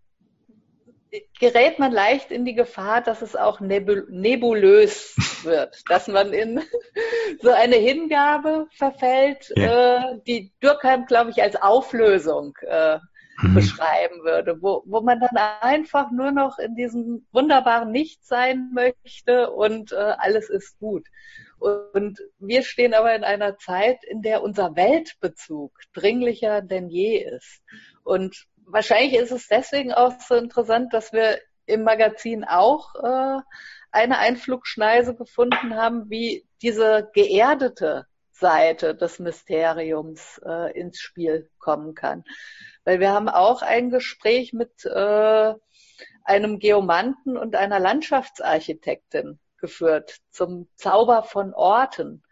gerät man leicht in die Gefahr, dass es auch nebulös wird, dass man in so eine Hingabe verfällt, ja. äh, die Durkheim, glaube ich, als Auflösung äh, mhm. beschreiben würde, wo, wo man dann einfach nur noch in diesem wunderbaren Nichts sein möchte und äh, alles ist gut. Und wir stehen aber in einer Zeit, in der unser Weltbezug dringlicher denn je ist. Und wahrscheinlich ist es deswegen auch so interessant, dass wir im Magazin auch äh, eine Einflugschneise gefunden haben, wie diese geerdete Seite des Mysteriums äh, ins Spiel kommen kann. Weil wir haben auch ein Gespräch mit äh, einem Geomanten und einer Landschaftsarchitektin geführt zum Zauber von Orten.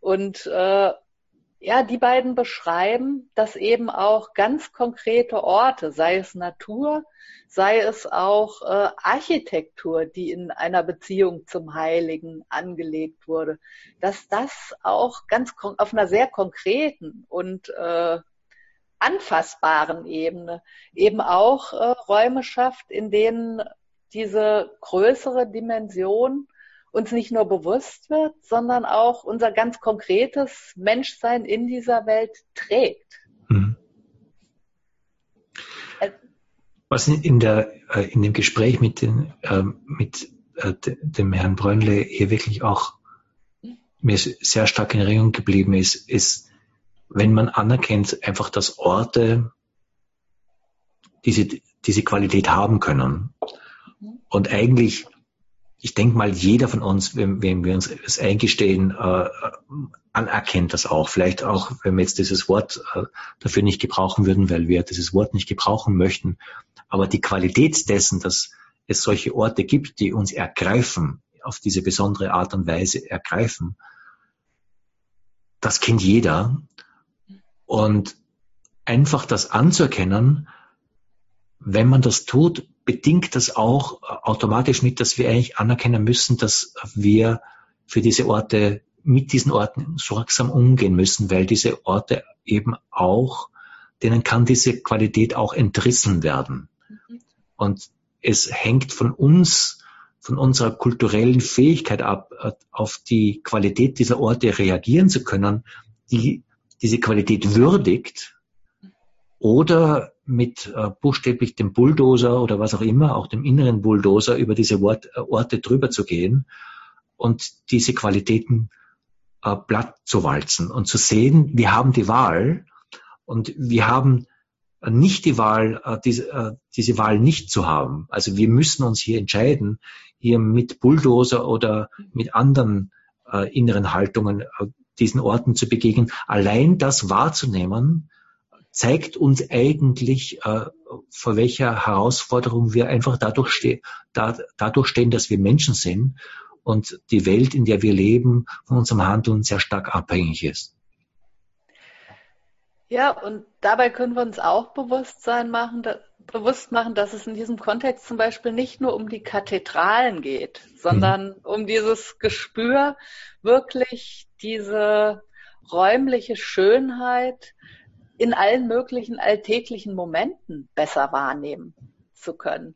Und äh, ja, die beiden beschreiben, dass eben auch ganz konkrete Orte, sei es Natur, sei es auch äh, Architektur, die in einer Beziehung zum Heiligen angelegt wurde, dass das auch ganz auf einer sehr konkreten und äh, anfassbaren Ebene eben auch äh, Räume schafft, in denen diese größere Dimension uns nicht nur bewusst wird, sondern auch unser ganz konkretes Menschsein in dieser Welt trägt. Mhm. Was in, der, äh, in dem Gespräch mit, den, ähm, mit äh, dem Herrn Brönle hier wirklich auch mir sehr stark in Erinnerung geblieben ist, ist, wenn man anerkennt, einfach, dass Orte diese, diese Qualität haben können. Und eigentlich ich denke mal, jeder von uns, wenn, wenn wir uns es eingestehen, äh, anerkennt das auch. Vielleicht auch, wenn wir jetzt dieses Wort äh, dafür nicht gebrauchen würden, weil wir dieses Wort nicht gebrauchen möchten. Aber die Qualität dessen, dass es solche Orte gibt, die uns ergreifen, auf diese besondere Art und Weise ergreifen, das kennt jeder. Und einfach das anzuerkennen, wenn man das tut, bedingt das auch automatisch mit, dass wir eigentlich anerkennen müssen, dass wir für diese Orte mit diesen Orten sorgsam umgehen müssen, weil diese Orte eben auch, denen kann diese Qualität auch entrissen werden. Und es hängt von uns, von unserer kulturellen Fähigkeit ab, auf die Qualität dieser Orte reagieren zu können, die diese Qualität würdigt oder mit äh, buchstäblich dem Bulldozer oder was auch immer, auch dem inneren Bulldozer über diese Wort, äh, Orte drüber zu gehen und diese Qualitäten äh, platt zu walzen und zu sehen, wir haben die Wahl und wir haben nicht die Wahl, äh, diese, äh, diese Wahl nicht zu haben. Also wir müssen uns hier entscheiden, hier mit Bulldozer oder mit anderen äh, inneren Haltungen äh, diesen Orten zu begegnen. Allein das wahrzunehmen, zeigt uns eigentlich, äh, vor welcher Herausforderung wir einfach dadurch, ste da, dadurch stehen, dass wir Menschen sind und die Welt, in der wir leben, von unserem Handeln sehr stark abhängig ist. Ja, und dabei können wir uns auch Bewusstsein machen, da, bewusst machen, dass es in diesem Kontext zum Beispiel nicht nur um die Kathedralen geht, sondern mhm. um dieses Gespür, wirklich diese räumliche Schönheit, in allen möglichen alltäglichen Momenten besser wahrnehmen zu können.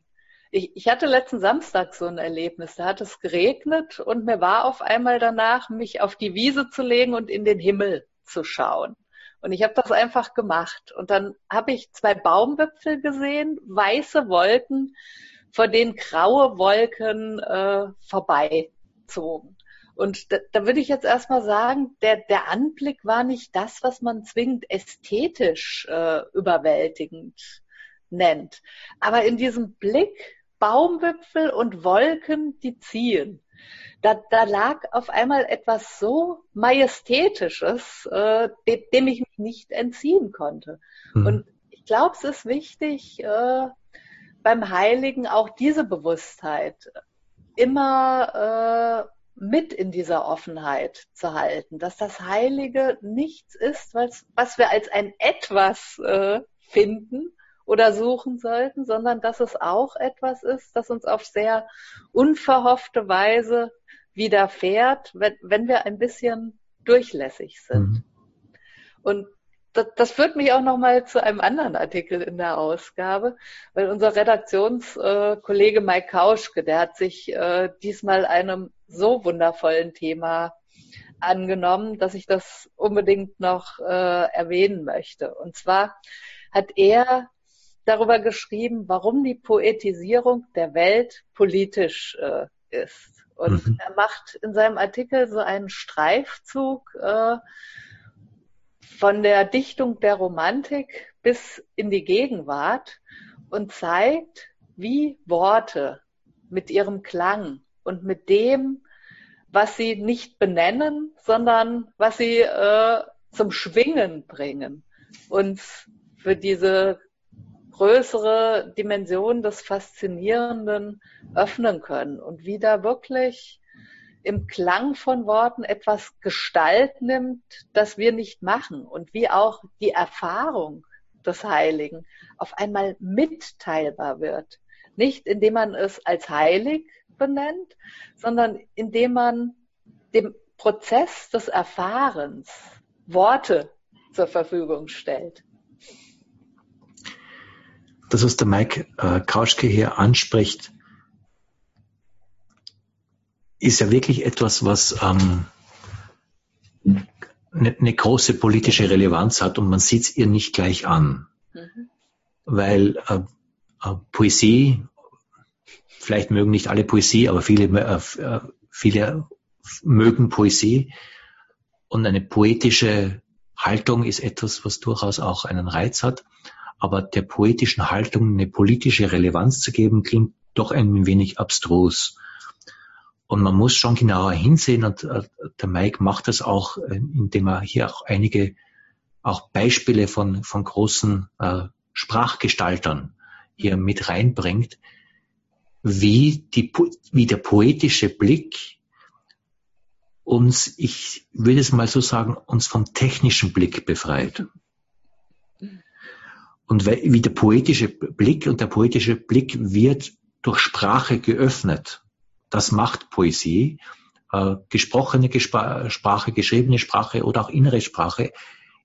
Ich, ich hatte letzten Samstag so ein Erlebnis, da hat es geregnet und mir war auf einmal danach, mich auf die Wiese zu legen und in den Himmel zu schauen. Und ich habe das einfach gemacht. Und dann habe ich zwei Baumwipfel gesehen, weiße Wolken, vor denen graue Wolken äh, vorbeizogen. Und da, da würde ich jetzt erstmal sagen, der, der Anblick war nicht das, was man zwingend ästhetisch äh, überwältigend nennt. Aber in diesem Blick Baumwipfel und Wolken, die ziehen. Da, da lag auf einmal etwas so Majestätisches, äh, dem, dem ich mich nicht entziehen konnte. Mhm. Und ich glaube, es ist wichtig, äh, beim Heiligen auch diese Bewusstheit immer äh, mit in dieser Offenheit zu halten, dass das Heilige nichts ist, was, was wir als ein Etwas äh, finden oder suchen sollten, sondern dass es auch etwas ist, das uns auf sehr unverhoffte Weise widerfährt, wenn, wenn wir ein bisschen durchlässig sind. Mhm. Und das, das führt mich auch nochmal zu einem anderen Artikel in der Ausgabe, weil unser Redaktionskollege Mike Kauschke, der hat sich äh, diesmal einem so wundervollen Thema angenommen, dass ich das unbedingt noch äh, erwähnen möchte. Und zwar hat er darüber geschrieben, warum die Poetisierung der Welt politisch äh, ist. Und mhm. er macht in seinem Artikel so einen Streifzug äh, von der Dichtung der Romantik bis in die Gegenwart und zeigt, wie Worte mit ihrem Klang und mit dem, was sie nicht benennen, sondern was sie äh, zum Schwingen bringen, uns für diese größere Dimension des Faszinierenden öffnen können und wie da wirklich im Klang von Worten etwas Gestalt nimmt, das wir nicht machen und wie auch die Erfahrung des Heiligen auf einmal mitteilbar wird. Nicht indem man es als heilig benennt, sondern indem man dem Prozess des Erfahrens Worte zur Verfügung stellt. Das, was der Mike äh, Krauschke hier anspricht, ist ja wirklich etwas, was ähm, eine, eine große politische Relevanz hat und man sieht es ihr nicht gleich an. Mhm. Weil äh, äh, Poesie, vielleicht mögen nicht alle Poesie, aber viele, äh, äh, viele mögen Poesie und eine poetische Haltung ist etwas, was durchaus auch einen Reiz hat. Aber der poetischen Haltung eine politische Relevanz zu geben, klingt doch ein wenig abstrus. Und man muss schon genauer hinsehen und äh, der Mike macht das auch, äh, indem er hier auch einige auch Beispiele von, von großen äh, Sprachgestaltern hier mit reinbringt, wie, die, wie der poetische Blick uns, ich würde es mal so sagen, uns vom technischen Blick befreit. Und wie der poetische Blick und der poetische Blick wird durch Sprache geöffnet. Das macht Poesie. Äh, gesprochene Gespa Sprache, geschriebene Sprache oder auch innere Sprache,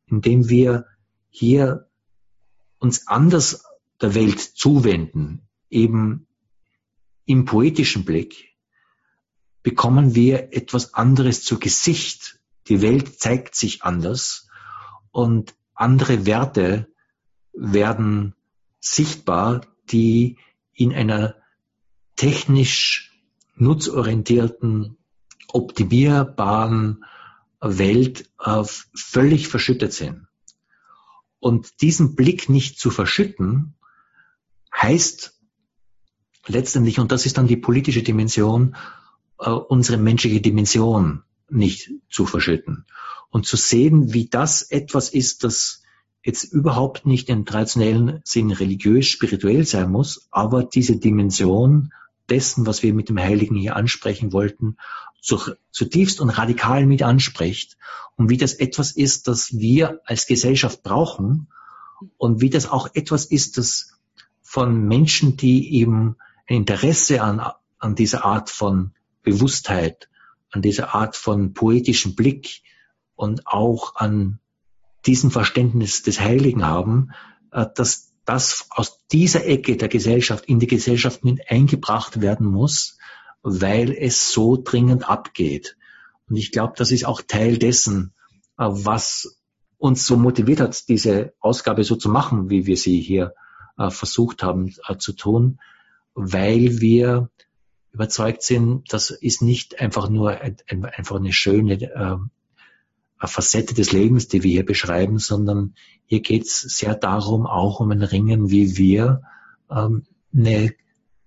indem wir hier uns anders der Welt zuwenden, eben im poetischen Blick, bekommen wir etwas anderes zu Gesicht. Die Welt zeigt sich anders und andere Werte werden sichtbar, die in einer technisch nutzorientierten, optimierbaren Welt äh, völlig verschüttet sind. Und diesen Blick nicht zu verschütten, heißt letztendlich, und das ist dann die politische Dimension, äh, unsere menschliche Dimension nicht zu verschütten. Und zu sehen, wie das etwas ist, das jetzt überhaupt nicht im traditionellen Sinn religiös, spirituell sein muss, aber diese Dimension dessen, was wir mit dem Heiligen hier ansprechen wollten, zutiefst und radikal mit anspricht und wie das etwas ist, das wir als Gesellschaft brauchen und wie das auch etwas ist, das von Menschen, die eben ein Interesse an, an dieser Art von Bewusstheit, an dieser Art von poetischen Blick und auch an diesem Verständnis des Heiligen haben, äh, dass das aus dieser Ecke der Gesellschaft in die Gesellschaft mit eingebracht werden muss, weil es so dringend abgeht. Und ich glaube, das ist auch Teil dessen, äh, was uns so motiviert hat, diese Ausgabe so zu machen, wie wir sie hier äh, versucht haben zu tun, weil wir überzeugt sind, das ist nicht einfach nur einfach eine schöne Facette des Lebens, die wir hier beschreiben, sondern hier geht es sehr darum, auch um ein Ringen, wie wir ähm, eine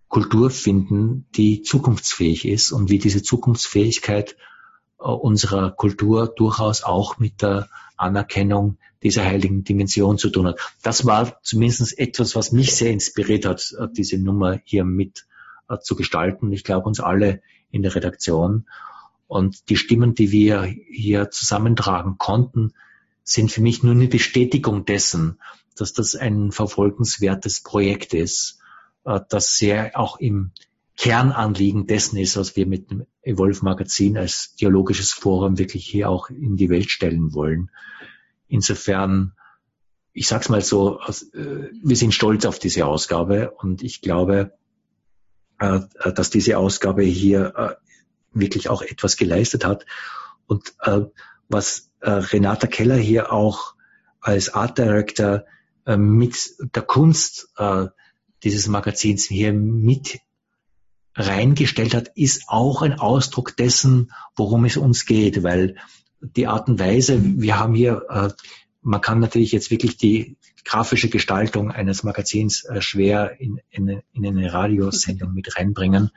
Kultur finden, die zukunftsfähig ist und wie diese Zukunftsfähigkeit äh, unserer Kultur durchaus auch mit der Anerkennung dieser heiligen Dimension zu tun hat. Das war zumindest etwas, was mich sehr inspiriert hat, äh, diese Nummer hier mit äh, zu gestalten. Ich glaube uns alle in der Redaktion. Und die Stimmen, die wir hier zusammentragen konnten, sind für mich nur eine Bestätigung dessen, dass das ein verfolgenswertes Projekt ist, äh, das sehr auch im Kernanliegen dessen ist, was wir mit dem Evolve Magazin als dialogisches Forum wirklich hier auch in die Welt stellen wollen. Insofern ich sag's mal so, wir sind stolz auf diese Ausgabe und ich glaube, dass diese Ausgabe hier wirklich auch etwas geleistet hat. Und was Renata Keller hier auch als Art Director mit der Kunst dieses Magazins hier mit reingestellt hat, ist auch ein Ausdruck dessen, worum es uns geht, weil die Art und Weise, wir haben hier, äh, man kann natürlich jetzt wirklich die grafische Gestaltung eines Magazins äh, schwer in, in, in eine Radiosendung mit reinbringen,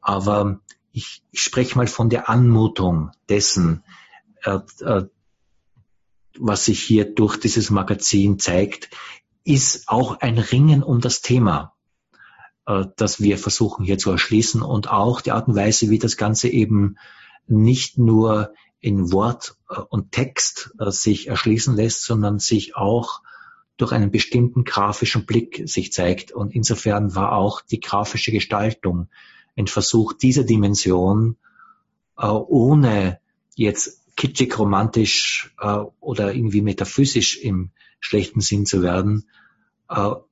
aber ich, spreche mal von der Anmutung dessen, äh, äh, was sich hier durch dieses Magazin zeigt, ist auch ein Ringen um das Thema. Äh, das wir versuchen hier zu erschließen und auch die Art und Weise, wie das Ganze eben nicht nur in Wort äh, und Text äh, sich erschließen lässt, sondern sich auch durch einen bestimmten grafischen Blick sich zeigt. Und insofern war auch die grafische Gestaltung ein Versuch dieser Dimension, ohne jetzt kitschig, romantisch oder irgendwie metaphysisch im schlechten Sinn zu werden,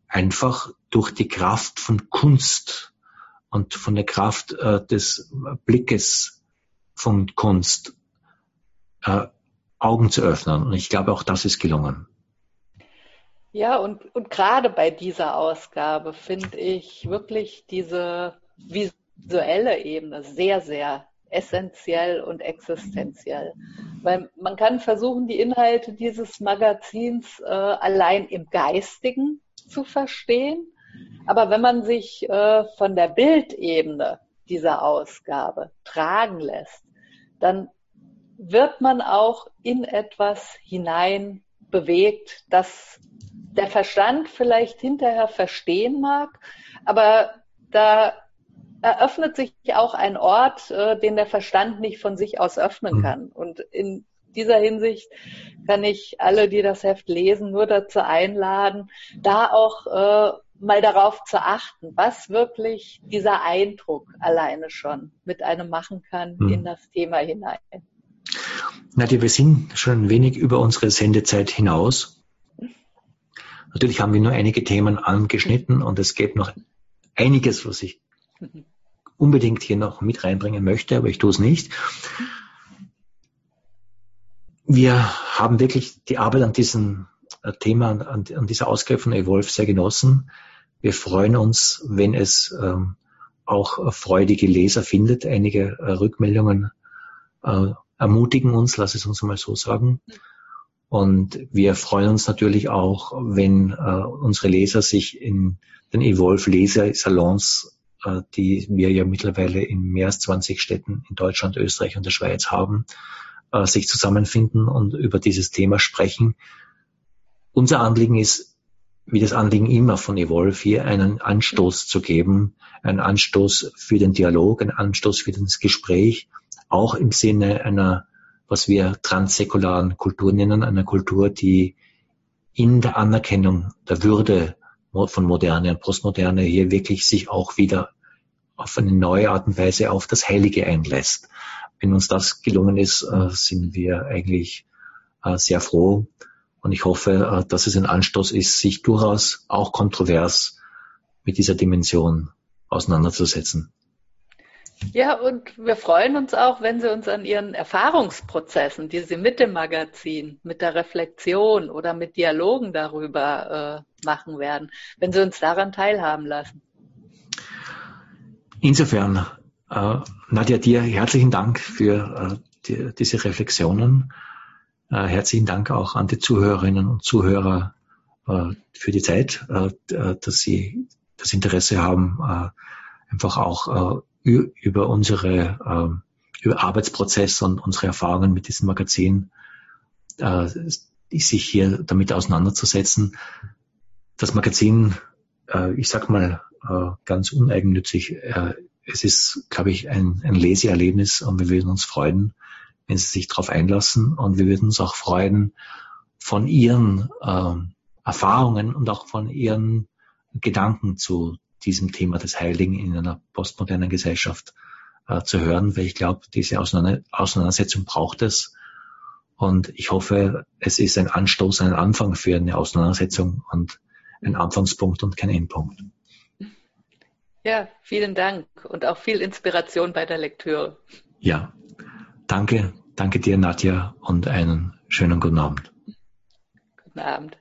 einfach durch die Kraft von Kunst und von der Kraft äh, des Blickes von Kunst äh, Augen zu öffnen. Und ich glaube, auch das ist gelungen. Ja, und, und gerade bei dieser Ausgabe finde ich wirklich diese visuelle Ebene sehr, sehr essentiell und existenziell. Weil man kann versuchen, die Inhalte dieses Magazins äh, allein im Geistigen zu verstehen. Aber wenn man sich äh, von der Bildebene dieser Ausgabe tragen lässt, dann wird man auch in etwas hinein bewegt, das der Verstand vielleicht hinterher verstehen mag, aber da eröffnet sich auch ein Ort, äh, den der Verstand nicht von sich aus öffnen hm. kann. Und in dieser Hinsicht kann ich alle, die das Heft lesen, nur dazu einladen, da auch äh, mal darauf zu achten, was wirklich dieser Eindruck alleine schon mit einem machen kann hm. in das Thema hinein. Nadja, wir sind schon ein wenig über unsere Sendezeit hinaus. Natürlich haben wir nur einige Themen angeschnitten und es gibt noch einiges, was ich unbedingt hier noch mit reinbringen möchte, aber ich tue es nicht. Wir haben wirklich die Arbeit an diesem äh, Thema, an, an dieser Ausgabe von Evolve sehr genossen. Wir freuen uns, wenn es ähm, auch freudige Leser findet. Einige äh, Rückmeldungen äh, ermutigen uns, lass es uns mal so sagen. Und wir freuen uns natürlich auch, wenn äh, unsere Leser sich in den Evolve Leser Salons, äh, die wir ja mittlerweile in mehr als 20 Städten in Deutschland, Österreich und der Schweiz haben, äh, sich zusammenfinden und über dieses Thema sprechen. Unser Anliegen ist, wie das Anliegen immer von Evolve hier, einen Anstoß zu geben, einen Anstoß für den Dialog, einen Anstoß für das Gespräch, auch im Sinne einer, was wir transsäkularen Kultur nennen, einer Kultur, die in der Anerkennung der Würde von Moderne und Postmoderne hier wirklich sich auch wieder auf eine neue Art und Weise auf das Heilige einlässt. Wenn uns das gelungen ist, äh, sind wir eigentlich äh, sehr froh. Und ich hoffe, äh, dass es ein Anstoß ist, sich durchaus auch kontrovers mit dieser Dimension auseinanderzusetzen. Ja, und wir freuen uns auch, wenn Sie uns an Ihren Erfahrungsprozessen, die Sie mit dem Magazin, mit der Reflexion oder mit Dialogen darüber äh, machen werden, wenn Sie uns daran teilhaben lassen. Insofern äh, Nadja, dir herzlichen Dank für äh, die, diese Reflexionen. Äh, herzlichen Dank auch an die Zuhörerinnen und Zuhörer äh, für die Zeit, äh, äh, dass sie das Interesse haben, einfach auch über unsere über Arbeitsprozess und unsere Erfahrungen mit diesem Magazin sich hier damit auseinanderzusetzen. Das Magazin, ich sag mal ganz uneigennützig, es ist, glaube ich, ein, ein Leseerlebnis und wir würden uns freuen, wenn Sie sich darauf einlassen und wir würden uns auch freuen, von Ihren äh, Erfahrungen und auch von Ihren Gedanken zu diesem Thema des Heiligen in einer postmodernen Gesellschaft äh, zu hören, weil ich glaube, diese Auseinander Auseinandersetzung braucht es. Und ich hoffe, es ist ein Anstoß, ein Anfang für eine Auseinandersetzung und ein Anfangspunkt und kein Endpunkt. Ja, vielen Dank und auch viel Inspiration bei der Lektüre. Ja, danke, danke dir, Nadja, und einen schönen guten Abend. Guten Abend.